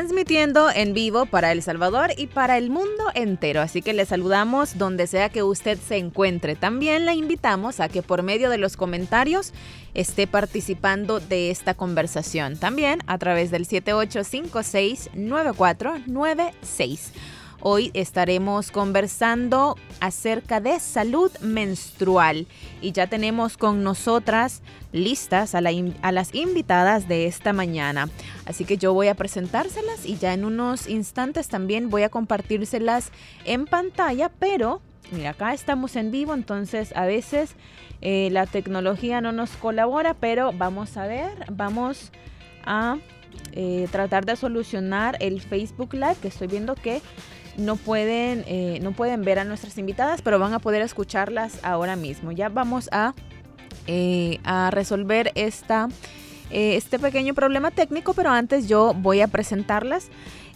Transmitiendo en vivo para El Salvador y para el mundo entero. Así que le saludamos donde sea que usted se encuentre. También le invitamos a que por medio de los comentarios esté participando de esta conversación. También a través del 78569496. Hoy estaremos conversando acerca de salud menstrual y ya tenemos con nosotras listas a, las invitadas de esta mañana. Así que yo voy a presentárselas y ya en unos instantes también voy a compartírselas en pantalla, pero mira, acá estamos en vivo, entonces a veces eh, la tecnología no nos colabora, pero vamos a ver, vamos a eh, tratar de solucionar el Facebook Live, que estoy viendo que no pueden, eh, no pueden ver a nuestras invitadas, pero van a poder escucharlas ahora mismo. Ya vamos a, eh, a resolver esta, eh, este pequeño problema técnico, pero antes yo voy a presentarlas.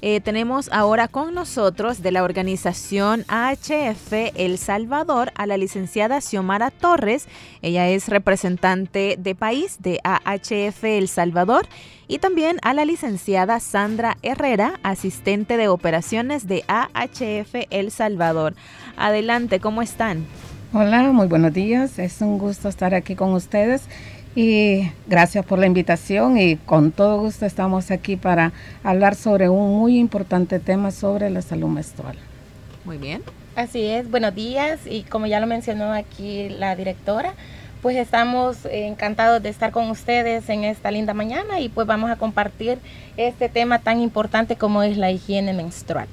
Eh, tenemos ahora con nosotros de la organización AHF El Salvador a la licenciada Xiomara Torres. Ella es representante de país de AHF El Salvador. Y también a la licenciada Sandra Herrera, asistente de operaciones de AHF El Salvador. Adelante, ¿cómo están? Hola, muy buenos días. Es un gusto estar aquí con ustedes y gracias por la invitación y con todo gusto estamos aquí para hablar sobre un muy importante tema sobre la salud menstrual. Muy bien. Así es, buenos días y como ya lo mencionó aquí la directora, pues estamos encantados de estar con ustedes en esta linda mañana y pues vamos a compartir este tema tan importante como es la higiene menstrual.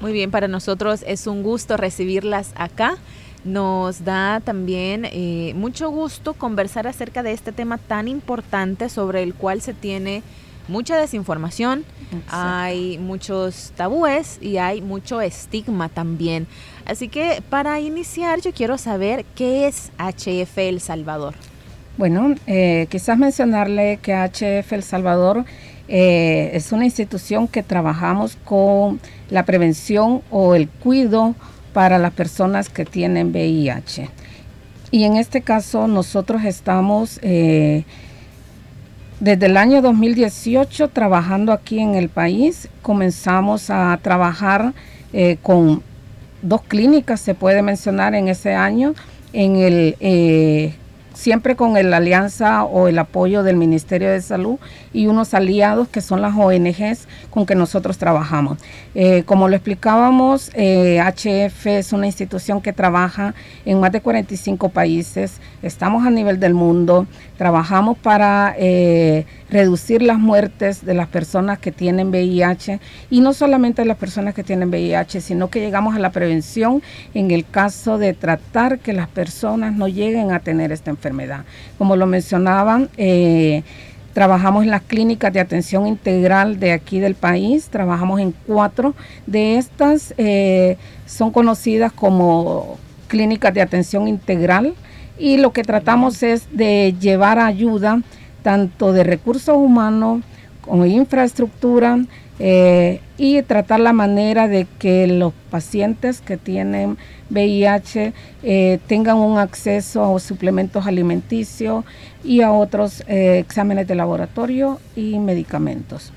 Muy bien, para nosotros es un gusto recibirlas acá. Nos da también eh, mucho gusto conversar acerca de este tema tan importante sobre el cual se tiene mucha desinformación, hay muchos tabúes y hay mucho estigma también. Así que para iniciar yo quiero saber qué es HF El Salvador. Bueno, eh, quizás mencionarle que HF El Salvador eh, es una institución que trabajamos con la prevención o el cuidado para las personas que tienen VIH. Y en este caso nosotros estamos eh, desde el año 2018 trabajando aquí en el país. Comenzamos a trabajar eh, con dos clínicas, se puede mencionar en ese año, en el eh, siempre con la alianza o el apoyo del Ministerio de Salud y unos aliados que son las ONGs con que nosotros trabajamos. Eh, como lo explicábamos, HF eh, es una institución que trabaja en más de 45 países, estamos a nivel del mundo, trabajamos para eh, reducir las muertes de las personas que tienen VIH y no solamente las personas que tienen VIH, sino que llegamos a la prevención en el caso de tratar que las personas no lleguen a tener esta enfermedad. Como lo mencionaban, eh, Trabajamos en las clínicas de atención integral de aquí del país, trabajamos en cuatro de estas, eh, son conocidas como clínicas de atención integral y lo que tratamos es de llevar ayuda tanto de recursos humanos como infraestructura eh, y tratar la manera de que los pacientes que tienen VIH eh, tengan un acceso a suplementos alimenticios y a otros eh, exámenes de laboratorio y medicamentos.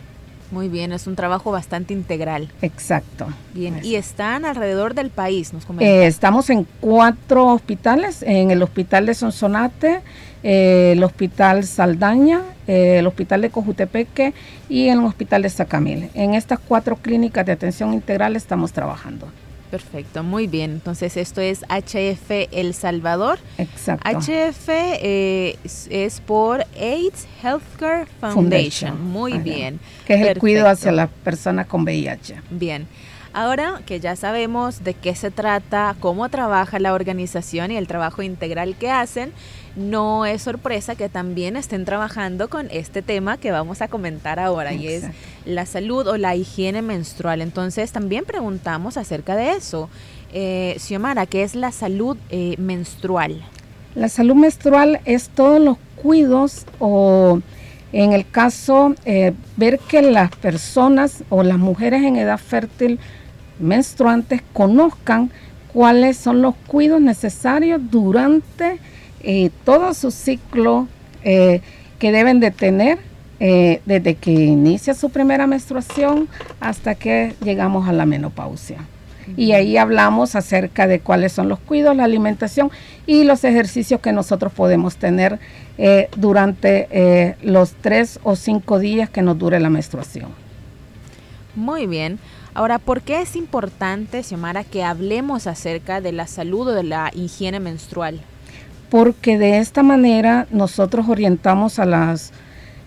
Muy bien, es un trabajo bastante integral. Exacto. Bien, y están alrededor del país, nos eh, estamos en cuatro hospitales, en el hospital de Sonsonate, eh, el hospital Saldaña, eh, el hospital de Cojutepeque y en el hospital de Sacamil. En estas cuatro clínicas de atención integral estamos trabajando. Perfecto, muy bien. Entonces esto es HF El Salvador. Exacto. HF eh, es, por AIDS Healthcare Foundation. Muy bien. Que es el cuidado hacia las personas con VIH. Bien. Ahora que ya sabemos de qué se trata, cómo trabaja la organización y el trabajo integral que hacen, no es sorpresa que también estén trabajando con este tema que vamos a comentar ahora y es la salud o la higiene menstrual. Entonces también preguntamos acerca de eso. Eh, Xiomara, ¿qué es la salud eh, menstrual? La salud menstrual es todos los cuidos o en el caso eh, ver que las personas o las mujeres en edad fértil menstruantes conozcan cuáles son los cuidos necesarios durante eh, todo su ciclo eh, que deben de tener desde que inicia su primera menstruación hasta que llegamos a la menopausia y ahí hablamos acerca de cuáles son los cuidados, la alimentación y los ejercicios que nosotros podemos tener eh, durante eh, los tres o cinco días que nos dure la menstruación. Muy bien. Ahora, ¿por qué es importante, Xiomara, que hablemos acerca de la salud o de la higiene menstrual? Porque de esta manera nosotros orientamos a las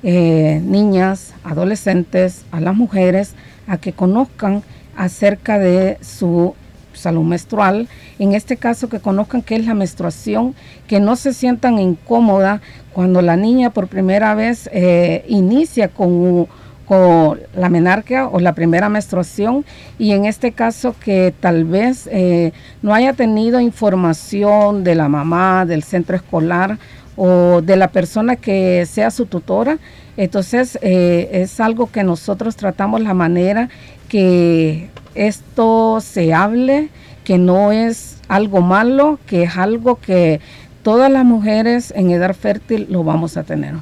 eh, niñas, adolescentes, a las mujeres, a que conozcan acerca de su salud menstrual, en este caso que conozcan qué es la menstruación, que no se sientan incómoda cuando la niña por primera vez eh, inicia con, con, la menarquia o la primera menstruación y en este caso que tal vez eh, no haya tenido información de la mamá, del centro escolar o de la persona que sea su tutora. Entonces eh, es algo que nosotros tratamos la manera que esto se hable, que no es algo malo, que es algo que todas las mujeres en edad fértil lo vamos a tener.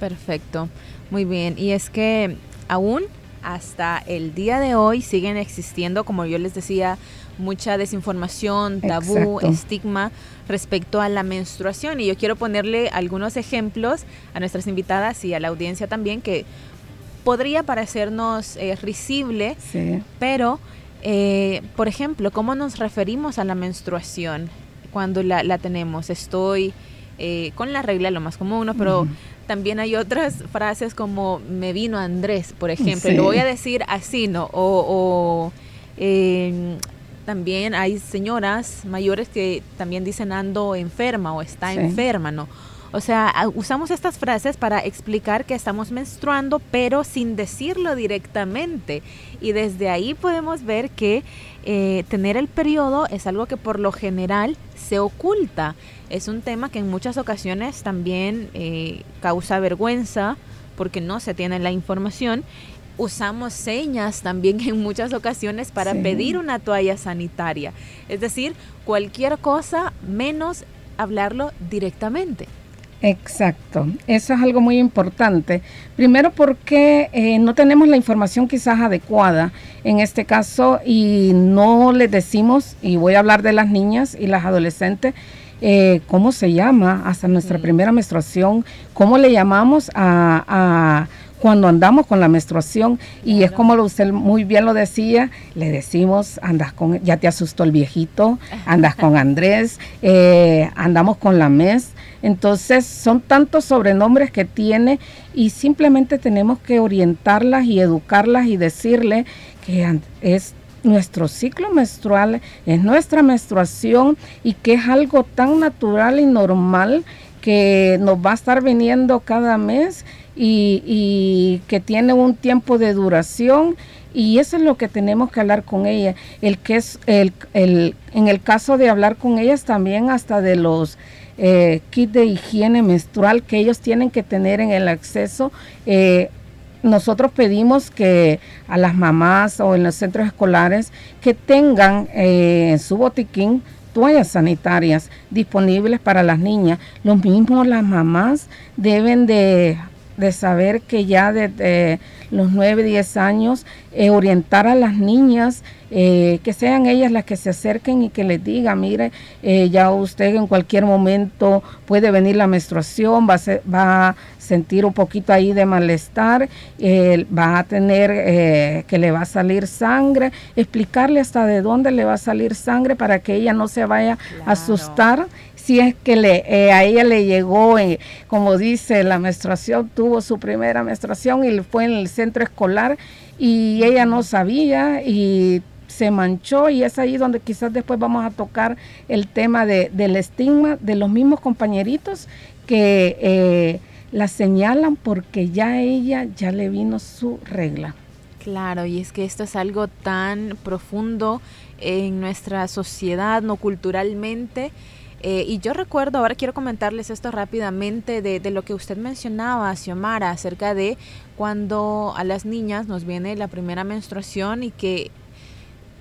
Perfecto, muy bien. Y es que aún hasta el día de hoy siguen existiendo, como yo les decía, mucha desinformación, tabú, estigma respecto a la menstruación. Y yo quiero ponerle algunos ejemplos a nuestras invitadas y a la audiencia también que podría parecernos eh, risible, pero, eh, por ejemplo, ¿cómo nos referimos a la menstruación cuando la, tenemos? Estoy eh, con la regla, lo más común, pero también hay otras frases como me vino Andrés, por ejemplo, lo voy a decir así, ¿no? O, em, también hay señoras mayores que también dicen ando enferma o está enferma, ¿no? O sea, usamos estas frases para explicar que estamos menstruando, pero sin decirlo directamente. Y desde ahí podemos ver que eh, tener el periodo es algo que por lo general se oculta. Es un tema que en muchas ocasiones también eh, causa vergüenza porque no se tiene la información usamos señas también en muchas ocasiones para pedir una toalla sanitaria. Es decir, cualquier cosa menos hablarlo directamente. Exacto, eso es algo muy importante. Primero porque eh, no tenemos la información quizás adecuada en este caso y no les decimos, y voy a hablar de las niñas y las adolescentes, eh, cómo se llama hasta nuestra primera menstruación, cómo le llamamos a, cuando andamos con la menstruación y es como usted muy bien lo decía, le decimos, andas con, ya te asustó el viejito, andas con Andrés, eh, andamos con la mes. Entonces son tantos sobrenombres que tiene y simplemente tenemos que orientarlas y educarlas y decirle que es nuestro ciclo menstrual, es nuestra menstruación y que es algo tan natural y normal que nos va a estar viniendo cada mes y, que tiene un tiempo de duración y eso es lo que tenemos que hablar con ella. El que es el, el, en el caso de hablar con ellas también hasta de los eh, kit de higiene menstrual que ellos tienen que tener en el acceso. Eh, nosotros pedimos que a las mamás o en los centros escolares que tengan eh, en su botiquín toallas sanitarias disponibles para las niñas. Lo mismo las mamás deben de de saber que ya desde los 9, 10 años, eh, orientar a las niñas, eh, que sean ellas las que se acerquen y que les digan, mire, eh, ya usted en cualquier momento puede venir la menstruación, va a, va a sentir un poquito ahí de malestar, va a tener que le va a salir sangre, explicarle hasta de dónde le va a salir sangre para que ella no se vaya a asustar si es que le, eh, a ella le llegó, eh, como dice, la menstruación, tuvo su primera menstruación y fue en el centro escolar y ella no sabía y se manchó y es ahí donde quizás después vamos a tocar el tema de, del estigma de los mismos compañeritos que eh, la señalan porque ya ella ya le vino su regla. Claro, y es que esto es algo tan profundo en nuestra sociedad, no culturalmente, Eh, y yo recuerdo, ahora quiero comentarles esto rápidamente, de, de, lo que usted mencionaba, Xiomara, acerca de cuando a las niñas nos viene la primera menstruación y que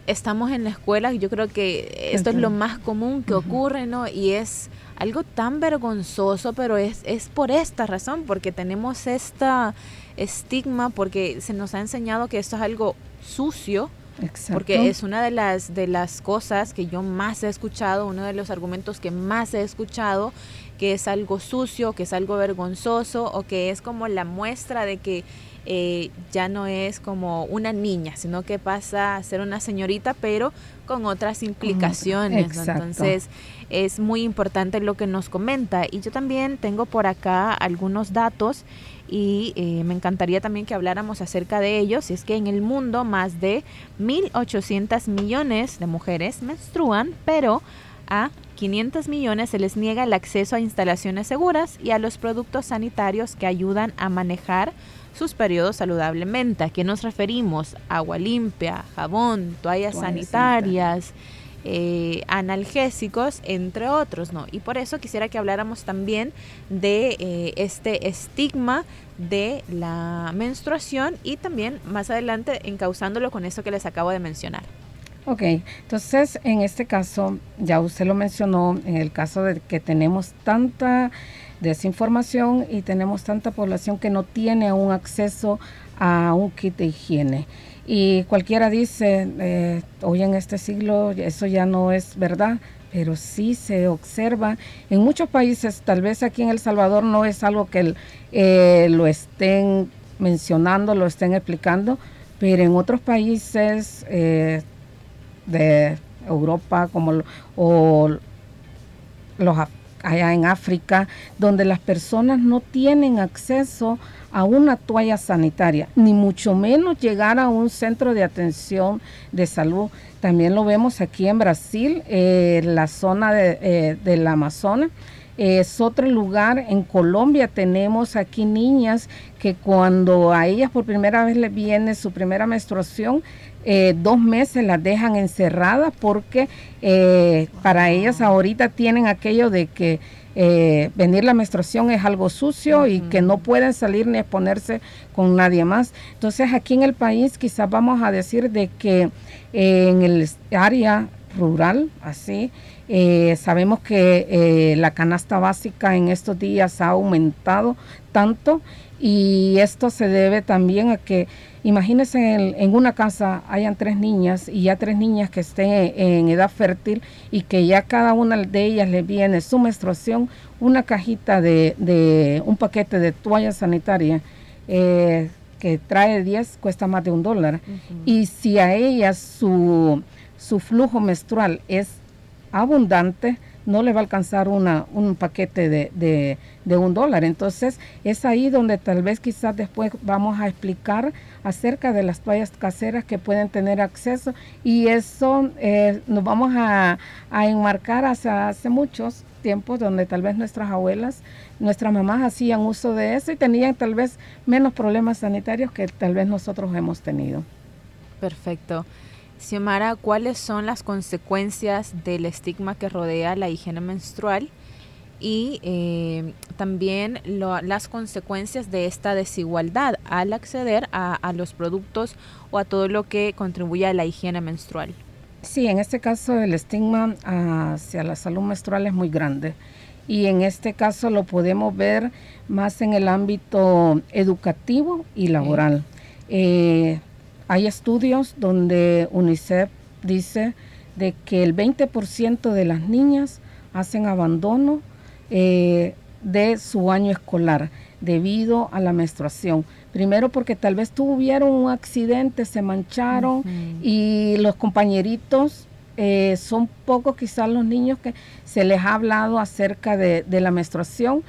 estamos en la escuela, yo creo que esto es lo más común que ocurre, ¿no? Y es algo tan vergonzoso, pero es, es por esta razón, porque tenemos esta estigma, porque se nos ha enseñado que esto es algo sucio, porque es una de las, de las cosas que yo más he escuchado, uno de los argumentos que más he escuchado, que es algo sucio, que es algo vergonzoso o que es como la muestra de que eh, ya no es como una niña, sino que pasa a ser una señorita, pero con otras implicaciones. Entonces, es muy importante lo que nos comenta. Y yo también tengo por acá algunos datos y eh, me encantaría también que habláramos acerca de ellos. Es que en el mundo más de 1.800 millones de mujeres menstruan, pero a 500 millones se les niega el acceso a instalaciones seguras y a los productos sanitarios que ayudan a manejar sus periodos saludablemente. ¿A qué nos referimos? Agua limpia, jabón, toallas sanitarias. Eh, analgésicos, entre otros, ¿no? Y por eso quisiera que habláramos también de eh, este estigma de la menstruación y también más adelante encauzándolo con eso que les acabo de mencionar. Ok, entonces en este caso, ya usted lo mencionó, en el caso de que tenemos tanta desinformación y tenemos tanta población que no tiene un acceso a un kit de higiene. Y cualquiera dice, eh, hoy en este siglo eso ya no es verdad, pero sí se observa en muchos países, tal vez aquí en El Salvador no es algo que eh, lo estén mencionando, lo estén explicando, pero en otros países eh, de Europa como o los allá en África, donde las personas no tienen acceso a una toalla sanitaria, ni mucho menos llegar a un centro de atención de salud. También lo vemos aquí en Brasil, eh, la zona de, eh, del Amazonas. es otro lugar, en Colombia tenemos aquí niñas que cuando a ellas por primera vez les viene su primera menstruación, eh, dos meses las dejan encerradas porque eh, para ellas ahorita tienen aquello de que eh, venir la menstruación es algo sucio y que no pueden salir ni exponerse con nadie más. Entonces aquí en el país quizás vamos a decir de que en el área rural, así, sabemos que la canasta básica en estos días ha aumentado tanto y esto se debe también a que Imagínense en, una casa hayan tres niñas y ya tres niñas que estén en, edad fértil y que ya cada una de ellas le viene su menstruación, una cajita de, un paquete de toalla sanitaria eh, que trae 10 cuesta más de un dólar. Y si a ellas su, su flujo menstrual es abundante, no le va a alcanzar una, un paquete de, de, un dólar. Entonces es ahí donde tal vez quizás después vamos a explicar acerca de las toallas caseras que pueden tener acceso y eso eh, nos vamos a, enmarcar hacia hace muchos tiempos donde tal vez nuestras abuelas, nuestras mamás hacían uso de eso y tenían tal vez menos problemas sanitarios que tal vez nosotros hemos tenido. Perfecto. Xiomara, ¿cuáles son las consecuencias del estigma que rodea la higiene menstrual? y eh, también las consecuencias de esta desigualdad al acceder a, los productos o a todo lo que contribuye a la higiene menstrual. Sí, en este caso el estigma hacia la salud menstrual es muy grande y en este caso lo podemos ver más en el ámbito educativo y laboral. Eh, hay estudios donde UNICEF dice de que el 20% de las niñas hacen abandono eh, de su año escolar debido a la menstruación. Primero porque tal vez tuvieron un accidente, se mancharon y los compañeritos eh, son pocos quizás los niños que se les ha hablado acerca de la menstruación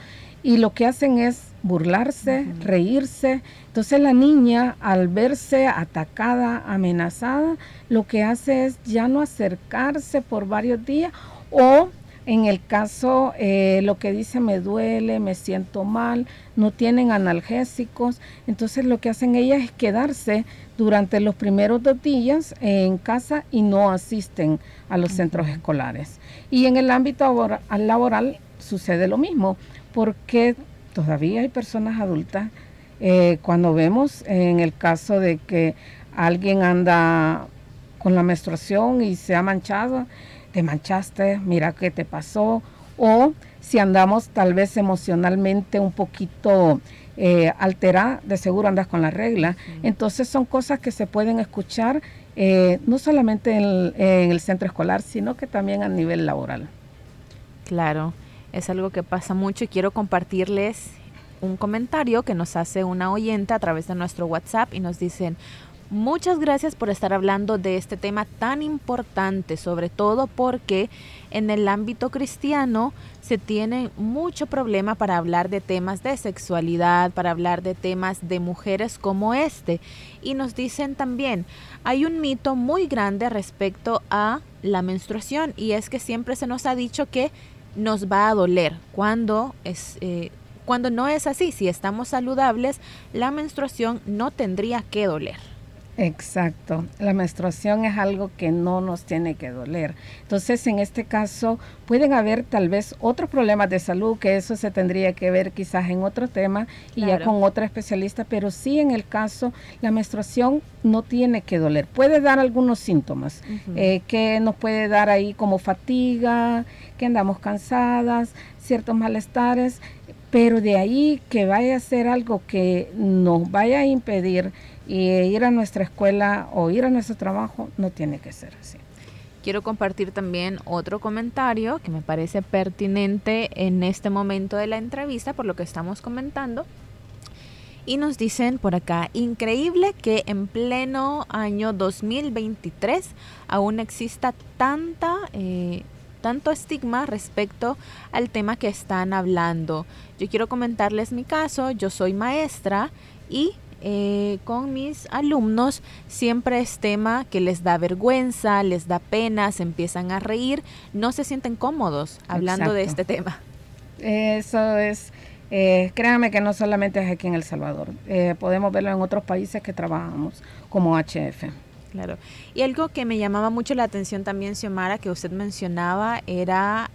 y lo que hacen es burlarse, reírse. Entonces la niña al verse atacada, amenazada, lo que hace es ya no acercarse por varios días o En el caso, eh, lo que dice me duele, me siento mal, no tienen analgésicos, entonces lo que hacen ellas es quedarse durante los primeros dos días en casa y no asisten a los centros escolares. Y en el ámbito laboral, sucede lo mismo, porque todavía hay personas adultas, eh, cuando vemos en el caso de que alguien anda con la menstruación y se ha manchado, te manchaste, mira qué te pasó, o si andamos tal vez emocionalmente un poquito eh, alterada, de seguro andas con la regla. Entonces son cosas que se pueden escuchar eh, no solamente en el, centro escolar, sino que también a nivel laboral. Claro, es algo que pasa mucho y quiero compartirles un comentario que nos hace una oyente a través de nuestro WhatsApp y nos dicen, Muchas gracias por estar hablando de este tema tan importante, sobre todo porque en el ámbito cristiano se tiene mucho problema para hablar de temas de sexualidad, para hablar de temas de mujeres como este. Y nos dicen también, hay un mito muy grande respecto a la menstruación y es que siempre se nos ha dicho que nos va a doler cuando es... Eh, cuando no es así, si estamos saludables, la menstruación no tendría que doler. Exacto, la menstruación es algo que no nos tiene que doler. Entonces, en este caso, pueden haber tal vez otros problemas de salud, que eso se tendría que ver quizás en otro tema y ya con otra especialista, pero sí en el caso, la menstruación no tiene que doler. Puede dar algunos síntomas, eh, que nos puede dar ahí como fatiga, que andamos cansadas, ciertos malestares, pero de ahí que vaya a ser algo que nos vaya a impedir y ir a nuestra escuela o ir a nuestro trabajo no tiene que ser así. Quiero compartir también otro comentario que me parece pertinente en este momento de la entrevista por lo que estamos comentando. Y nos dicen por acá, increíble que en pleno año 2023 aún exista tanta, eh, tanto estigma respecto al tema que están hablando. Yo quiero comentarles mi caso, yo soy maestra y eh, con mis alumnos siempre es tema que les da vergüenza, les da pena, se empiezan a reír, no se sienten cómodos hablando de este tema. Eso es, eh, créanme que no solamente es aquí en El Salvador, eh, podemos verlo en otros países que trabajamos como HF. Claro. Y algo que me llamaba mucho la atención también, Xiomara, que usted mencionaba, era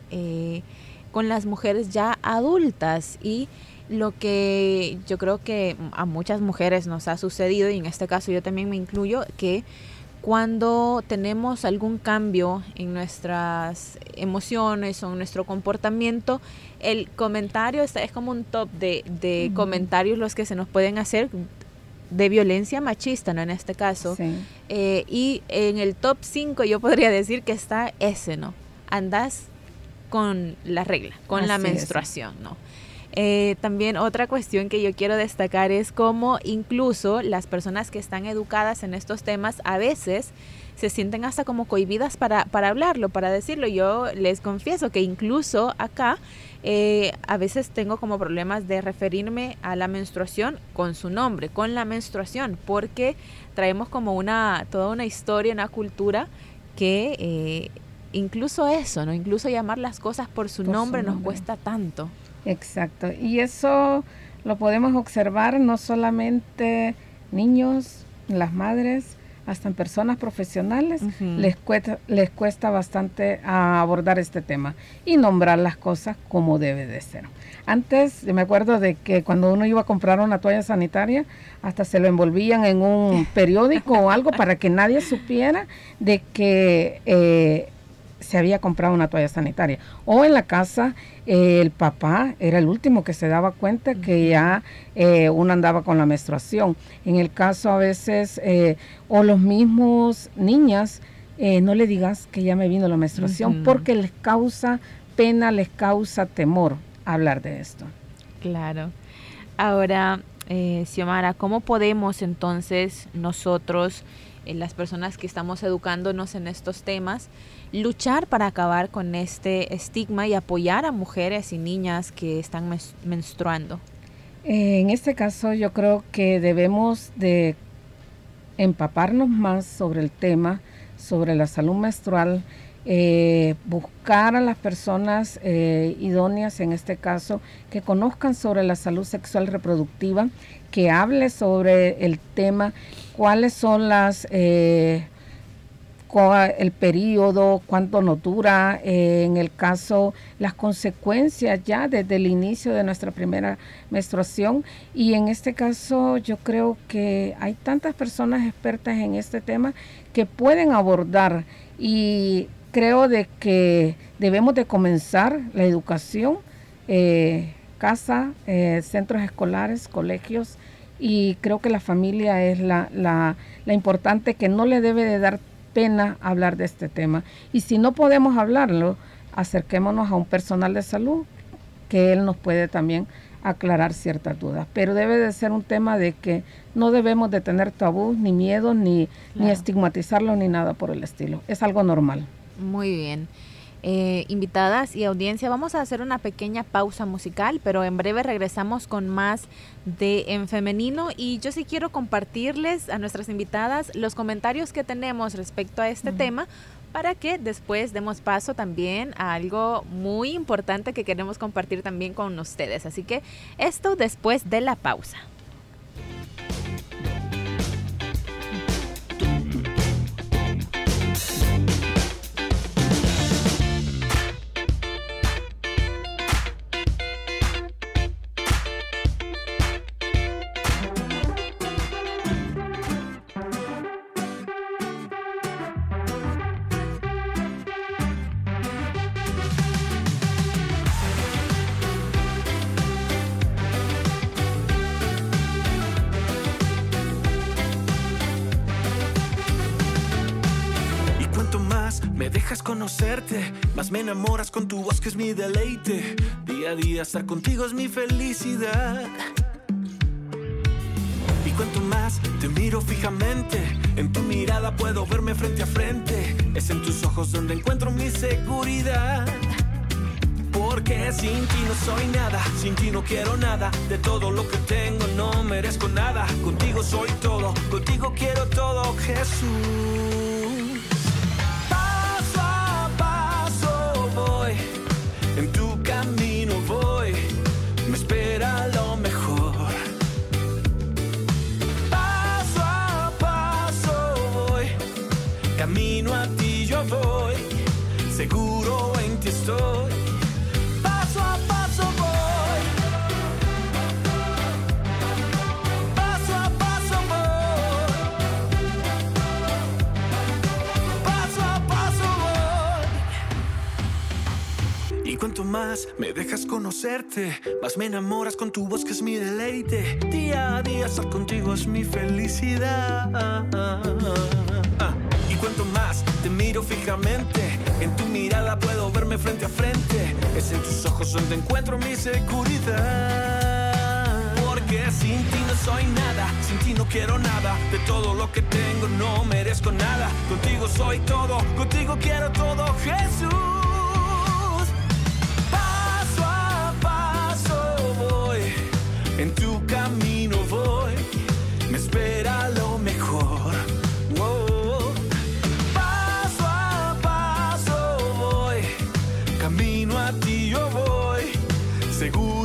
con las mujeres ya adultas y lo que yo creo que a muchas mujeres nos ha sucedido, y en este caso yo también me incluyo, que cuando tenemos algún cambio en nuestras emociones o en nuestro comportamiento, el comentario es, es como un top de, comentarios los que se nos pueden hacer de violencia machista, ¿no? En este caso. Eh, y en el top 5 yo podría decir que está ese, ¿no? Andas con la regla, con la menstruación, ¿no? Eh, también otra cuestión que yo quiero destacar es cómo incluso las personas que están educadas en estos temas a veces se sienten hasta como cohibidas para, para hablarlo, para decirlo. Yo les confieso que incluso acá eh, a veces tengo como problemas de referirme a la menstruación con su nombre, con la menstruación, porque traemos como una, toda una historia, una cultura que eh, incluso eso, ¿no? Incluso llamar las cosas por su nombre nos cuesta tanto. Exacto. Y eso lo podemos observar no solamente niños, las madres, hasta en personas profesionales les cuesta les cuesta bastante abordar este tema y nombrar las cosas como debe de ser. Antes me acuerdo de que cuando uno iba a comprar una toalla sanitaria hasta se lo envolvían en un periódico o algo para que nadie supiera de que eh, se había comprado una toalla sanitaria. O en la casa el papá era el último que se daba cuenta que ya eh, uno andaba con la menstruación. En el caso a veces, eh, o los mismos niñas, eh, no le digas que ya me vino la menstruación porque les causa pena, les causa temor hablar de esto. Claro. Ahora, Xiomara, ¿cómo podemos entonces nosotros, las personas que estamos educándonos en estos temas, luchar para acabar con este estigma y apoyar a mujeres y niñas que están menstruando? En este caso yo creo que debemos de empaparnos más sobre el tema, sobre la salud menstrual eh, buscar a las personas eh, idóneas, en este caso, que conozcan sobre la salud sexual reproductiva, que hable sobre el tema, cuáles son las... Eh, el periodo, cuánto nos dura, en el caso, las consecuencias ya desde el inicio de nuestra primera menstruación. Y en este caso yo creo que hay tantas personas expertas en este tema que pueden abordar y creo de que debemos de comenzar la educación, eh, casa, eh, centros escolares, colegios, y creo que la familia es la, la, la, importante que no le debe de dar pena hablar de este tema. Y si no podemos hablarlo, acerquémonos a un personal de salud que él nos puede también aclarar ciertas dudas. Pero debe de ser un tema de que no debemos de tener tabú, ni miedo, ni, ni estigmatizarlo, ni nada por el estilo. Es algo normal. Muy bien. Eh, invitadas y audiencia, vamos a hacer una pequeña pausa musical, pero en breve regresamos con más de En Femenino y yo sí quiero compartirles a nuestras invitadas los comentarios que tenemos respecto a este tema para que después demos paso también a algo muy importante que queremos compartir también con ustedes. Así que esto después de la pausa. Me enamoras con tu voz que es mi deleite. Día a día estar contigo es mi felicidad. Y cuanto más te miro fijamente, en tu mirada puedo verme frente a frente. Es en tus ojos donde encuentro mi seguridad. Porque sin ti no soy nada, sin ti no quiero nada. De todo lo que tengo no merezco nada. Contigo soy todo, contigo quiero todo, Jesús. Más me dejas conocerte, más me enamoras con tu voz que es mi deleite. Día a día estar contigo es mi felicidad. Y cuanto más te miro fijamente, en tu mirada frente a frente. Es en tus ojos donde encuentro mi seguridad. Porque sin ti no soy nada, sin ti no quiero nada. De todo lo que tengo no merezco nada. Contigo soy todo, contigo quiero todo, Jesús. Seguro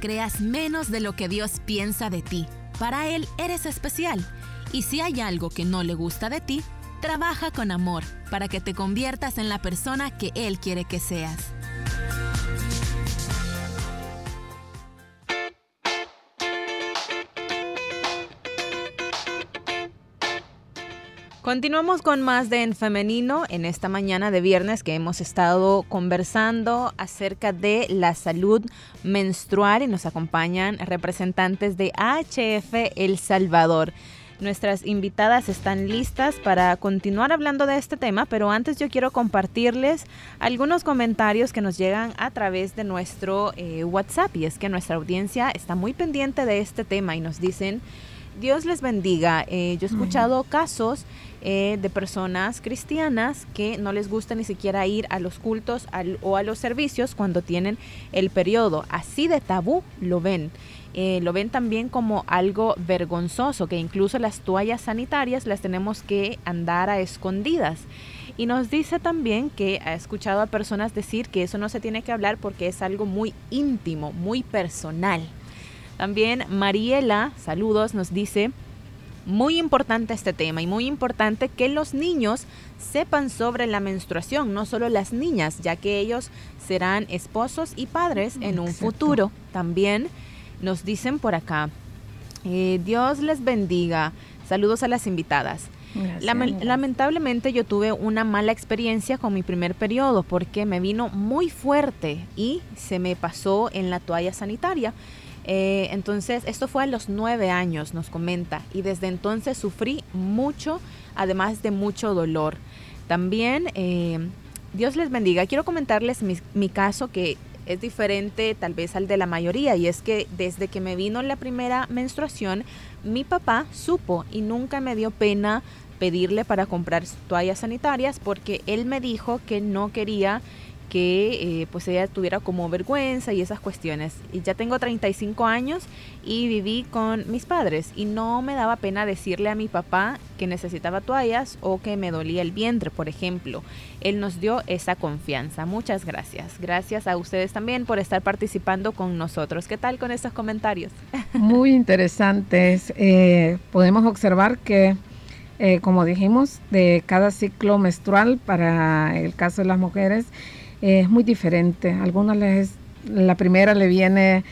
creas menos de lo que Dios piensa de ti. Para Él eres especial. Y si hay algo que no le gusta de ti, trabaja con amor para que te conviertas en la persona que Él quiere que seas. Continuamos con más de En Femenino en esta mañana de viernes que hemos estado conversando acerca de la salud menstrual y nos acompañan representantes de HF El Salvador. Nuestras invitadas están listas para continuar hablando de este tema, pero antes yo quiero compartirles algunos comentarios que nos llegan a través de nuestro eh, WhatsApp. Y es que nuestra audiencia está muy pendiente de este tema y nos dicen, Dios les bendiga, eh, yo he escuchado casos eh, de personas cristianas que no les gusta ni siquiera ir a los cultos o a los servicios cuando tienen el periodo. Así de tabú lo ven. Eh, lo ven también como algo vergonzoso, que incluso las toallas sanitarias las tenemos que andar a escondidas. Y nos dice también que ha escuchado a personas decir que eso no se tiene que hablar porque es algo muy íntimo, muy personal. También Mariela, saludos, nos dice, muy importante este tema y muy importante que los niños sepan sobre la menstruación, no solo las niñas, ya que ellos serán esposos y padres en un futuro. También nos dicen por acá, eh, Dios les bendiga. Saludos a las invitadas. lamentablemente yo tuve una mala experiencia con mi primer periodo porque me vino muy fuerte y se me pasó en la toalla sanitaria. Eh, entonces, esto fue a los nueve años, nos comenta, y desde entonces sufrí mucho, además de mucho dolor. También, eh, Dios les bendiga. Quiero comentarles mi, caso que es diferente tal vez al de la mayoría, y es que desde que me vino la primera menstruación, mi papá supo y nunca me dio pena pedirle para comprar toallas sanitarias porque él me dijo que no quería que eh, pues ella tuviera como vergüenza y esas cuestiones. Y ya tengo 35 años y viví con mis padres y no me daba pena decirle a mi papá que necesitaba toallas o que me dolía el vientre, por ejemplo. Él nos dio esa confianza. Muchas gracias. Gracias a ustedes también por estar participando con nosotros. ¿Qué tal con estos comentarios? Muy interesantes. Eh, podemos observar que eh, como dijimos, de cada ciclo menstrual para el caso de las mujeres, es muy diferente. Algunas les, la primera le viene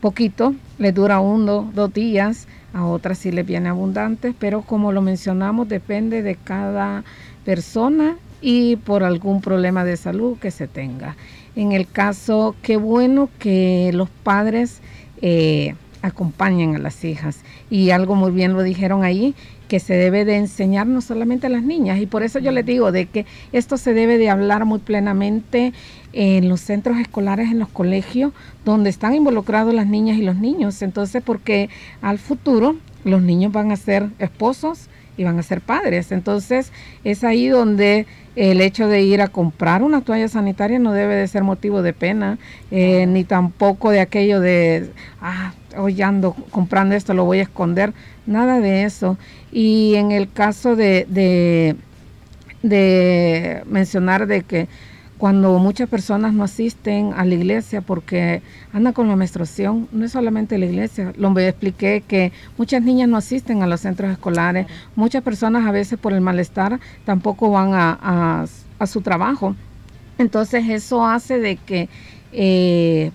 poquito, le dura uno, dos días, a otras sí les viene abundante, pero como lo mencionamos, depende de cada persona y por algún problema de salud que se tenga. En el caso, qué bueno que los padres eh, acompañen a las hijas. Y algo muy bien lo dijeron ahí, que se debe de enseñar no solamente a las niñas. Y por eso yo les digo de que esto se debe de hablar muy plenamente en los centros escolares, en los colegios, donde están involucrados las niñas y los niños. Entonces, porque al futuro los niños van a ser esposos y van a ser padres. Entonces, es ahí donde el hecho de ir a comprar una toalla sanitaria no debe de ser motivo de pena, eh, ni tampoco de aquello de, ah, hoy ando comprando esto, lo voy a esconder, nada de eso. Y en el caso de, de, de mencionar de que cuando muchas personas no asisten a la iglesia porque andan con la menstruación, no es solamente la iglesia, lo expliqué que muchas niñas no asisten a los centros escolares, muchas personas a veces por el malestar tampoco van a, su trabajo. Entonces eso hace de que eh,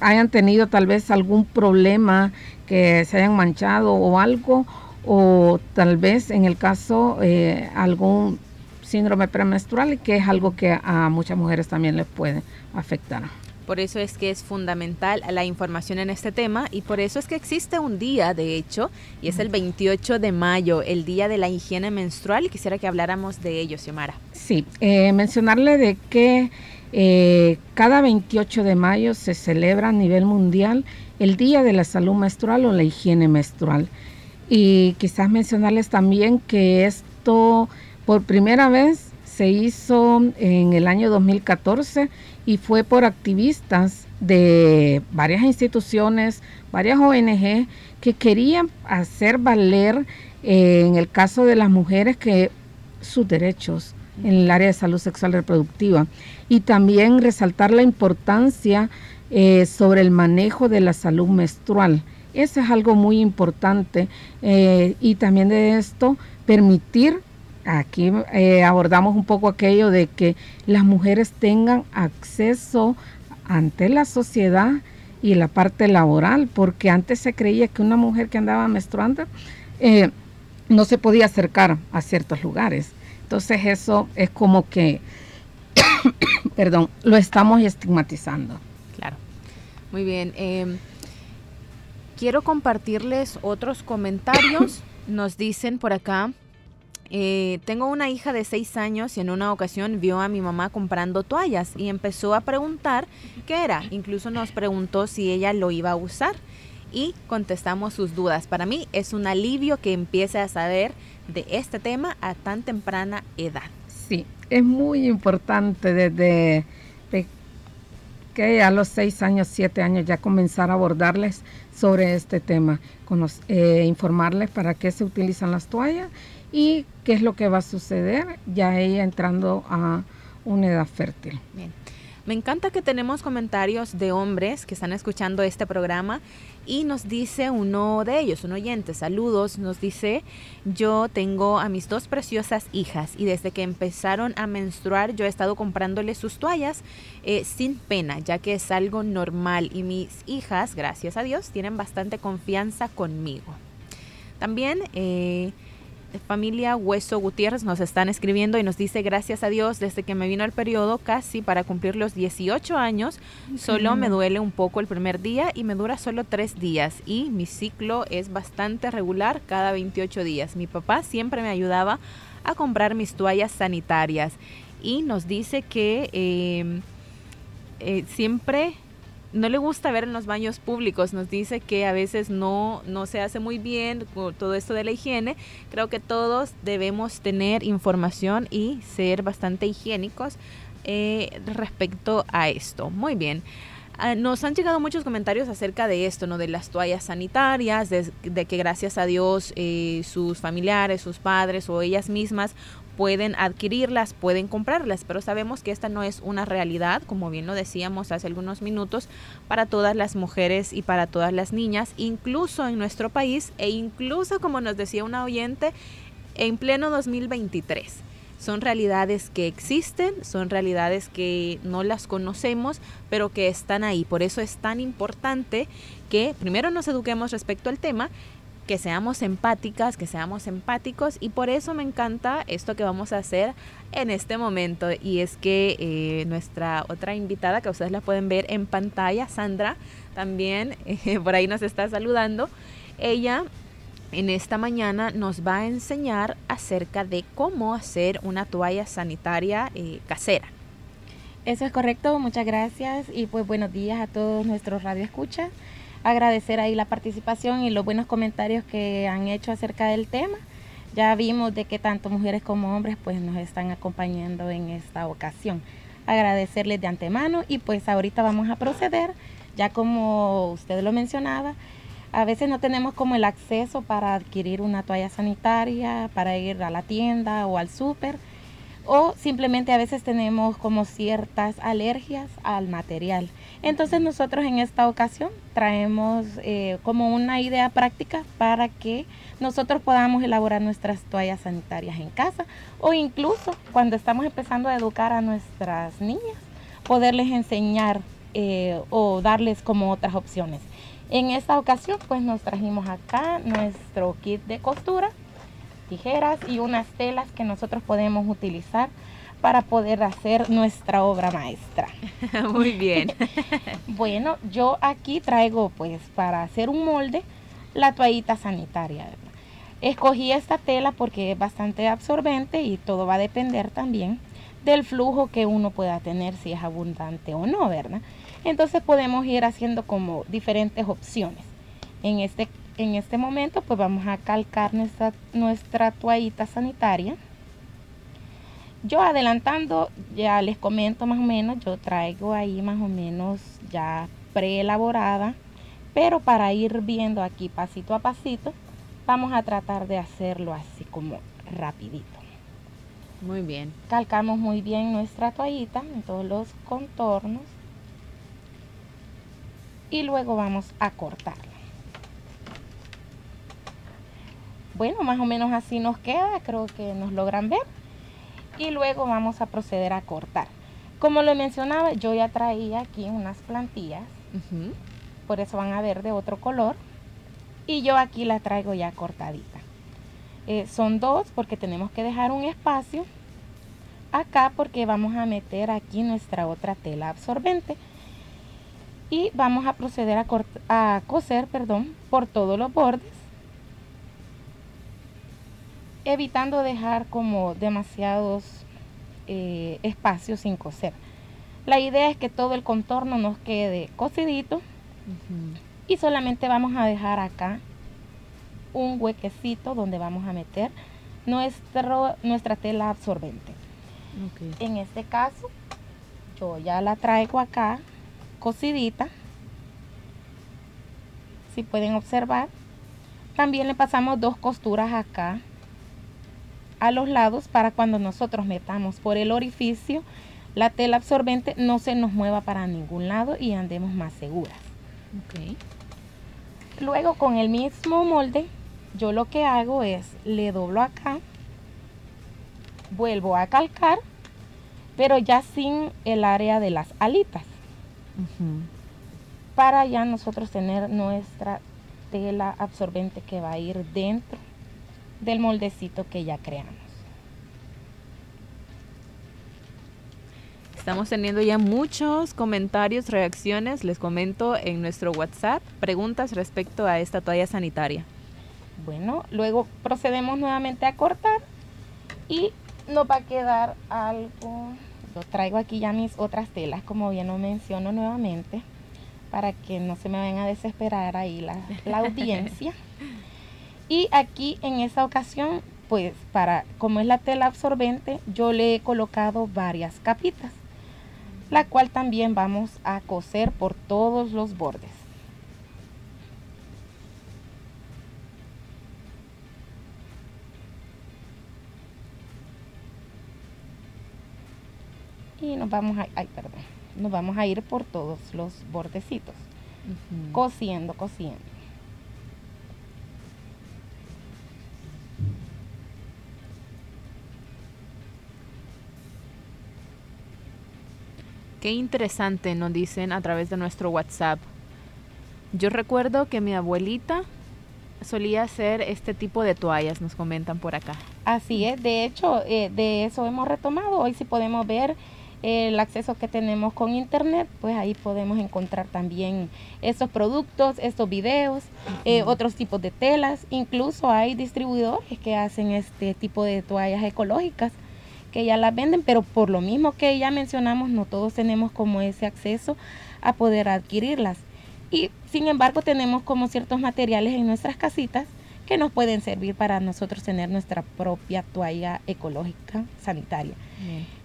hayan tenido tal vez algún problema, que se hayan manchado o algo, o tal vez en el caso eh, algún síndrome premenstrual, que es algo que a muchas mujeres también les puede afectar. Por eso es que es fundamental la información en este tema y por eso es que existe un día, de hecho, y es el 28 de mayo, el Día de la Higiene Menstrual, y quisiera que habláramos de ello, Xiomara. Sí, eh, mencionarle de que eh, cada 28 de mayo se celebra a nivel mundial el Día de la Salud Menstrual o la Higiene Menstrual. Y quizás mencionarles también que esto por primera vez se hizo en el año 2014 y fue por activistas de varias instituciones, varias ONG que querían hacer valer eh, en el caso de las mujeres que sus derechos en el área de salud sexual reproductiva. Y también resaltar la importancia eh, sobre el manejo de la salud menstrual. Eso es algo muy importante. Eh, y también de esto, permitir, aquí eh, abordamos un poco aquello de que las mujeres tengan acceso ante la sociedad y la parte laboral, porque antes se creía que una mujer que andaba menstruando no se podía acercar a ciertos lugares. Entonces eso es como que, perdón, lo estamos estigmatizando. Claro. Muy bien. Em, quiero compartirles otros comentarios. Nos dicen por acá. Eh, tengo una hija de seis años y en una ocasión vio a mi mamá comprando toallas y empezó a preguntar qué era. Incluso nos preguntó si ella lo iba a usar y contestamos sus dudas. Para mí es un alivio que empiece a saber de este tema a tan temprana edad. Sí, es muy importante desde que a los seis años, siete años ya comenzar a abordarles sobre este tema, eh, informarles para qué se utilizan las toallas y qué es lo que va a suceder ya ella entrando a una edad fértil. Bien. Me encanta que tenemos comentarios de hombres que están escuchando este programa y nos dice uno de ellos, un oyente, saludos, nos dice, yo tengo a mis dos preciosas hijas y desde que empezaron a menstruar yo he estado comprándoles sus toallas eh, sin pena, ya que es algo normal y mis hijas, gracias a Dios, tienen bastante confianza conmigo. También... Eh, familia Hueso Gutiérrez nos están escribiendo y nos dice, gracias a Dios, desde que me vino el periodo, casi para cumplir los 18 años, solo me duele un poco el primer día y me dura solo tres días. Y mi ciclo es bastante regular cada 28 días. Mi papá siempre me ayudaba a comprar mis toallas sanitarias y nos dice que eh, eh, siempre no le gusta ver en los baños públicos, nos dice que a veces no, no se hace muy bien todo esto de la higiene. Creo que todos debemos tener información y ser bastante higiénicos eh, respecto a esto. Muy bien. Ah, nos han llegado muchos comentarios acerca de esto, ¿no? De las toallas sanitarias, de, que gracias a Dios eh, sus familiares, sus padres o ellas mismas pueden adquirirlas, pueden comprarlas, pero sabemos que esta no es una realidad, como bien lo decíamos hace algunos minutos, para todas las mujeres y para todas las niñas, incluso en nuestro país e incluso, como nos decía una oyente, en pleno 2023. Son realidades que existen, son realidades que no las conocemos, pero que están ahí. Por eso es tan importante que primero nos eduquemos respecto al tema que seamos empáticas, que seamos empáticos y por eso me encanta esto que vamos a hacer en este momento y es que eh, nuestra otra invitada que ustedes la pueden ver en pantalla, Sandra, también eh, por ahí nos está saludando, ella en esta mañana nos va a enseñar acerca de cómo hacer una toalla sanitaria eh, casera. Eso es correcto, muchas gracias y pues buenos días a todos nuestros radioescuchas agradecer ahí la participación y los buenos comentarios que han hecho acerca del tema. Ya vimos de que tanto mujeres como hombres pues nos están acompañando en esta ocasión. Agradecerles de antemano y pues ahorita vamos a proceder, ya como usted lo mencionaba, a veces no tenemos como el acceso para adquirir una toalla sanitaria, para ir a la tienda o al súper o simplemente a veces tenemos como ciertas alergias al material. Entonces nosotros en esta ocasión traemos eh, como una idea práctica para que nosotros podamos elaborar nuestras toallas sanitarias en casa o incluso cuando estamos empezando a educar a nuestras niñas, poderles enseñar eh, o darles como otras opciones. En esta ocasión pues nos trajimos acá nuestro kit de costura tijeras y unas telas que nosotros podemos utilizar para poder hacer nuestra obra maestra. Muy bien. bueno, yo aquí traigo pues para hacer un molde la toallita sanitaria. Escogí esta tela porque es bastante absorbente y todo va a depender también del flujo que uno pueda tener, si es abundante o no, ¿verdad? Entonces podemos ir haciendo como diferentes opciones. En este en este momento pues vamos a calcar nuestra, nuestra toallita sanitaria. Yo adelantando, ya les comento más o menos, yo traigo ahí más o menos ya preelaborada, pero para ir viendo aquí pasito a pasito, vamos a tratar de hacerlo así como rapidito. Muy bien. Calcamos muy bien nuestra toallita en todos los contornos. Y luego vamos a cortarla. Bueno, más o menos así nos queda, creo que nos logran ver. Y luego vamos a proceder a cortar. Como lo mencionaba, yo ya traía aquí unas plantillas, por eso van a ver de otro color. Y yo aquí la traigo ya cortadita. Eh, son dos porque tenemos que dejar un espacio acá porque vamos a meter aquí nuestra otra tela absorbente y vamos a proceder a, a coser perdón, por todos los bordes evitando dejar como demasiados eh, espacios sin coser. La idea es que todo el contorno nos quede cosidito y solamente vamos a dejar acá un huequecito donde vamos a meter nuestro, nuestra tela absorbente. En este caso, yo ya la traigo acá cosidita. Si pueden observar, también le pasamos dos costuras acá a los lados para cuando nosotros metamos por el orificio la tela absorbente no se nos mueva para ningún lado y andemos más seguras. Luego con el mismo molde yo lo que hago es le doblo acá, vuelvo a calcar, pero ya sin el área de las alitas. Para ya nosotros tener nuestra tela absorbente que va a ir dentro del moldecito que ya creamos. Estamos teniendo ya muchos comentarios, reacciones, les comento en nuestro WhatsApp, preguntas respecto a esta toalla sanitaria. Bueno, luego procedemos nuevamente a cortar y nos va a quedar algo, yo traigo aquí ya mis otras telas, como bien lo menciono nuevamente, para que no se me vayan a desesperar ahí la, la audiencia. Y aquí en esta ocasión, pues para, como es la tela absorbente, yo le he colocado varias capitas, la cual también vamos a coser por todos los bordes. Y nos vamos a, ay, perdón, nos vamos a ir por todos los bordecitos, cosiendo, cosiendo. Qué interesante nos dicen a través de nuestro WhatsApp. Yo recuerdo que mi abuelita solía hacer este tipo de toallas, nos comentan por acá. Así es, de hecho, eh, de eso hemos retomado. Hoy si podemos ver el acceso que tenemos con internet, pues ahí podemos encontrar también estos productos, estos videos, eh, otros tipos de telas. Incluso hay distribuidores que hacen este tipo de toallas ecológicas que ya las venden, pero por lo mismo que ya mencionamos, no todos tenemos como ese acceso a poder adquirirlas. Y sin embargo tenemos como ciertos materiales en nuestras casitas que nos pueden servir para nosotros tener nuestra propia toalla ecológica sanitaria.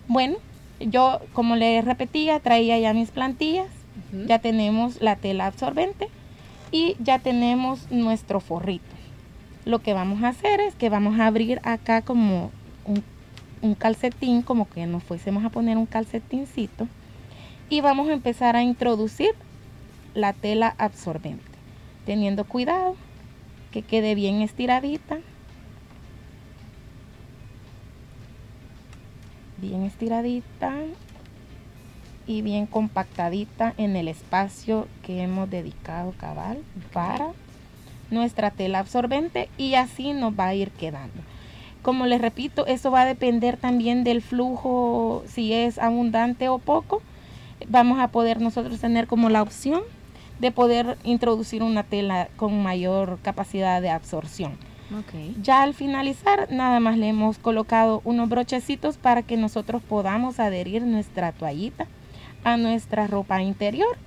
Bueno, yo como les repetía, traía ya mis plantillas, ya tenemos la tela absorbente y ya tenemos nuestro forrito. Lo que vamos a hacer es que vamos a abrir acá como un un calcetín, como que nos fuésemos a poner un calcetincito. Y vamos a empezar a introducir la tela absorbente, teniendo cuidado que quede bien estiradita. Bien estiradita y bien compactadita en el espacio que hemos dedicado cabal para nuestra tela absorbente y así nos va a ir quedando. Como les repito, eso va a depender también del flujo, si es abundante o poco. Vamos a poder nosotros tener como la opción de poder introducir una tela con mayor capacidad de absorción. Ya al finalizar, nada más le hemos colocado unos brochecitos para que nosotros podamos adherir nuestra toallita a nuestra ropa interior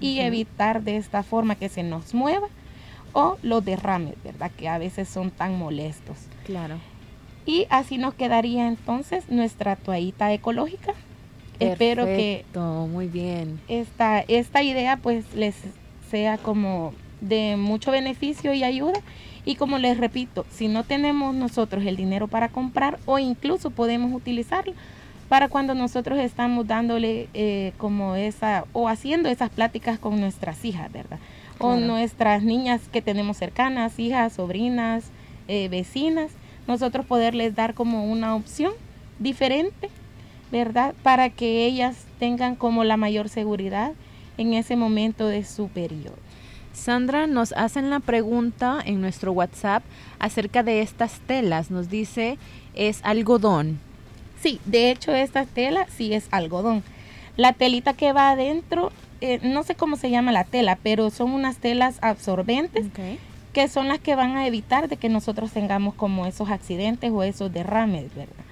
y evitar de esta forma que se nos mueva o los derrames, ¿verdad? Que a veces son tan molestos. Claro. Y así nos quedaría entonces nuestra toallita ecológica. Espero que muy bien. Esta, esta idea pues les sea como de mucho beneficio y ayuda Y como les repito, si no tenemos nosotros el dinero para comprar o incluso podemos utilizarlo para cuando nosotros estamos dándole eh, como esa o haciendo esas pláticas con nuestras hijas, ¿verdad? O nuestras niñas que tenemos cercanas, hijas, sobrinas, eh, vecinas, nosotros poderles dar como una opción diferente, ¿verdad? Para que ellas tengan como la mayor seguridad en ese momento de su periodo. Sandra, nos hacen la pregunta en nuestro WhatsApp acerca de estas telas. Nos dice, es algodón. Sí, de hecho esta tela sí es algodón. La telita que va adentro, eh, no sé cómo se llama la tela, pero son unas telas absorbentes que son las que van a evitar de que nosotros tengamos como esos accidentes o esos derrames, ¿verdad?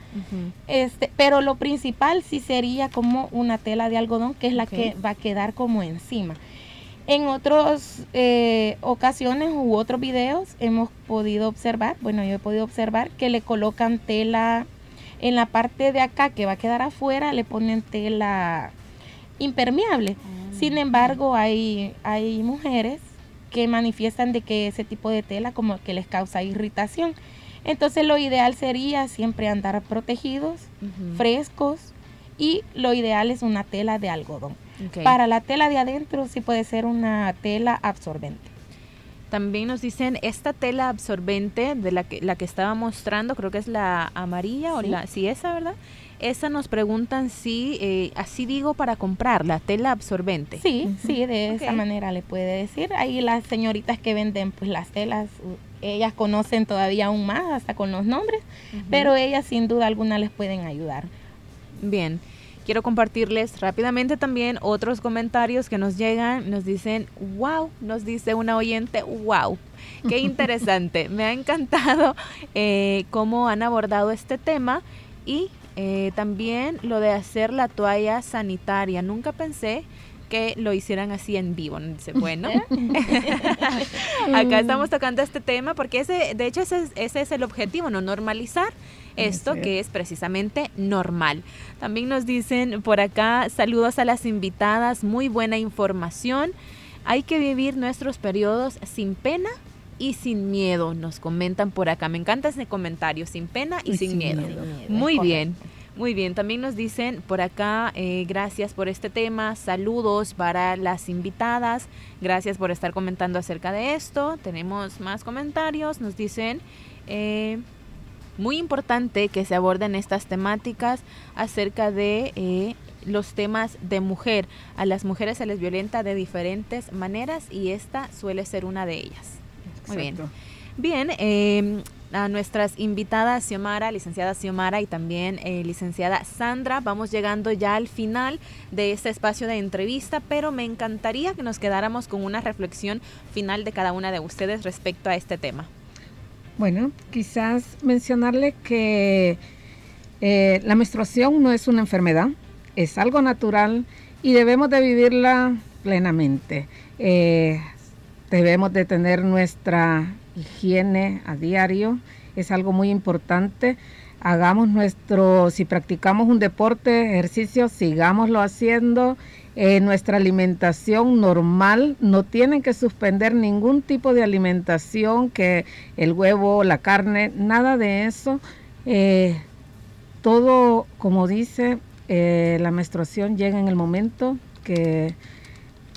este, pero lo principal sí sería como una tela de algodón que es la que va a quedar como encima. En otras eh, ocasiones u otros videos hemos podido observar, bueno, yo he podido observar que le colocan tela en la parte de acá que va a quedar afuera, le ponen tela impermeable. Ah, Sin embargo, hay, hay mujeres que manifiestan de que ese tipo de tela como que les causa irritación. Entonces lo ideal sería siempre andar protegidos, frescos y lo ideal es una tela de algodón. Para la tela de adentro sí puede ser una tela absorbente. También nos dicen esta tela absorbente de la que, la que estaba mostrando, creo que es la amarilla o la, sí esa, ¿verdad? Esa nos preguntan si, eh, así digo, para comprar la tela absorbente. Sí, sí, de esa manera le puede decir. Ahí las señoritas que venden pues las telas, ellas conocen todavía aún más, hasta con los nombres, pero ellas sin duda alguna les pueden ayudar. Bien. Quiero compartirles rápidamente también otros comentarios que nos llegan. Nos dicen, wow, nos dice una oyente, wow. Qué interesante. Me ha encantado eh, cómo han abordado este tema y eh, también lo de hacer la toalla sanitaria. Nunca pensé que lo hicieran así en vivo. Dice, bueno, acá estamos tocando este tema porque ese, de hecho ese, ese es el objetivo, ¿no? Normalizar esto que es precisamente normal. También nos dicen por acá, saludos a las invitadas, muy buena información. Hay que vivir nuestros periodos sin pena y sin miedo, nos comentan por acá. Me encanta ese comentario, sin pena y, sin, miedo. Muy bien. Muy bien, también nos dicen por acá, eh, gracias por este tema, saludos para las invitadas, gracias por estar comentando acerca de esto. Tenemos más comentarios, nos dicen, eh, muy importante que se aborden estas temáticas acerca de eh, los temas de mujer. A las mujeres se les violenta de diferentes maneras y esta suele ser una de ellas. Muy bien. Bien, eh, a nuestras invitadas Xiomara, licenciada Xiomara y también eh, licenciada Sandra. Vamos llegando ya al final de este espacio de entrevista, pero me encantaría que nos quedáramos con una reflexión final de cada una de ustedes respecto a este tema. Bueno, quizás mencionarle que eh, la menstruación no es una enfermedad, es algo natural y debemos de vivirla plenamente. Eh, debemos de tener nuestra higiene a diario, es algo muy importante. Hagamos nuestro, si practicamos un deporte, ejercicio, sigámoslo haciendo. Eh, nuestra alimentación normal, no tienen que suspender ningún tipo de alimentación, que el huevo, la carne, nada de eso. Eh, todo, como dice, eh, la menstruación llega en el momento que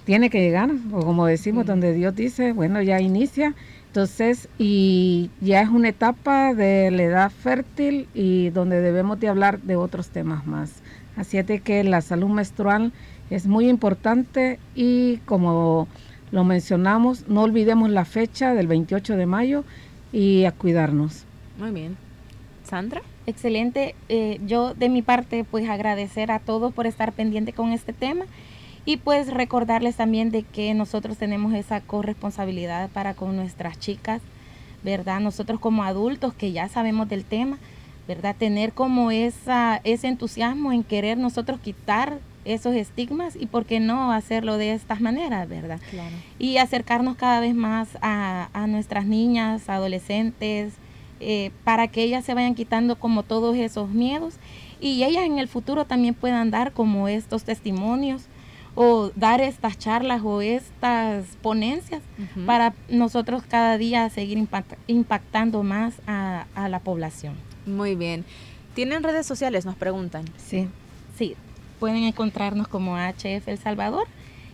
tiene que llegar, o como decimos, donde Dios dice, bueno, ya inicia entonces, y ya es una etapa de la edad fértil y donde debemos de hablar de otros temas más. Así es de que la salud menstrual es muy importante y como lo mencionamos, no olvidemos la fecha del 28 de mayo y a cuidarnos. Muy bien. Sandra. Excelente. Eh, yo de mi parte, pues agradecer a todos por estar pendiente con este tema y pues recordarles también de que nosotros tenemos esa corresponsabilidad para con nuestras chicas, ¿verdad? Nosotros como adultos que ya sabemos del tema, ¿verdad? Tener como esa, ese entusiasmo en querer nosotros quitar esos estigmas y por qué no hacerlo de estas maneras, ¿verdad? Claro. Y acercarnos cada vez más a, nuestras niñas, adolescentes, eh, para que ellas se vayan quitando como todos esos miedos y ellas en el futuro también puedan dar como estos testimonios o dar estas charlas o estas ponencias para nosotros cada día seguir impact- impactando más a, a la población. Muy bien. ¿Tienen redes sociales? Nos preguntan. Sí. Sí, pueden encontrarnos como HF El Salvador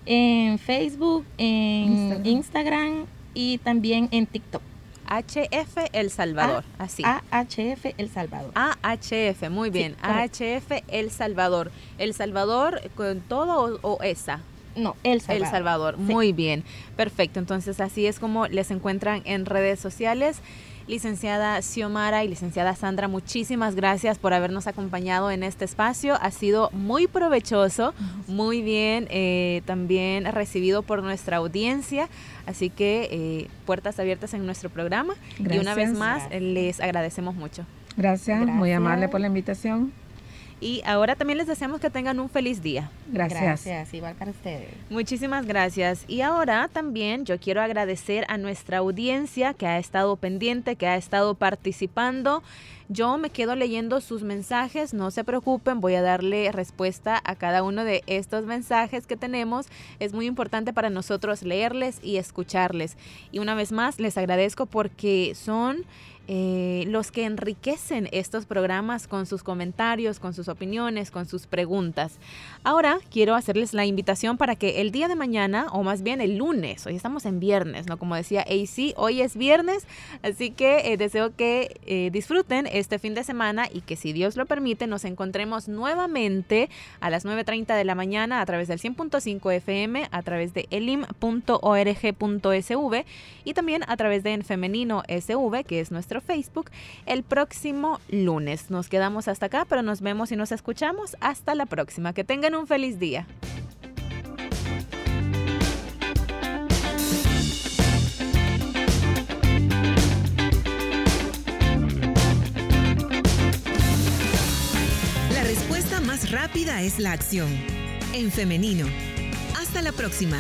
en Facebook, en Instagram. Instagram, y también en TikTok. HF El Salvador. Así. AHF El Salvador. AHF, muy bien. AHF El Salvador. El Salvador con todo o, o esa. No, El Salvador. El Salvador, Sí. muy bien. Perfecto, entonces así es como les encuentran en redes sociales. Licenciada Xiomara y licenciada Sandra, muchísimas gracias por habernos acompañado en este espacio. Ha sido muy provechoso, muy bien eh, también recibido por nuestra audiencia. Así que eh, puertas abiertas en nuestro programa. Y una vez Gracias. más Gracias. les agradecemos mucho. Gracias, muy Gracias. amable por la invitación. Y ahora también les deseamos que tengan un feliz día. Gracias. Gracias, igual para ustedes. Muchísimas gracias. Y ahora también yo quiero agradecer a nuestra audiencia que ha estado pendiente, que ha estado participando. Yo me quedo leyendo sus mensajes, no se preocupen, voy a darle respuesta a cada uno de estos mensajes que tenemos. Es muy importante para nosotros leerles y escucharles. Y una vez más, les agradezco porque son eh, los que enriquecen estos programas con sus comentarios, con sus opiniones, con sus preguntas. Ahora quiero hacerles la invitación para que el día de mañana, o más bien el lunes, hoy estamos en viernes, ¿no? Como decía AC, hoy es viernes, así que eh, deseo que eh, disfruten este fin de semana y que si Dios lo permite nos encontremos nuevamente a las 9.30 de la mañana a través del 100.5 FM, a través de elim.org.sv y también a través de En Femenino SV, que es nuestro Facebook, el próximo lunes. Nos quedamos hasta acá, pero nos vemos y nos escuchamos hasta la próxima. Que tengan un feliz día. La respuesta más rápida es la acción. En femenino. Hasta la próxima.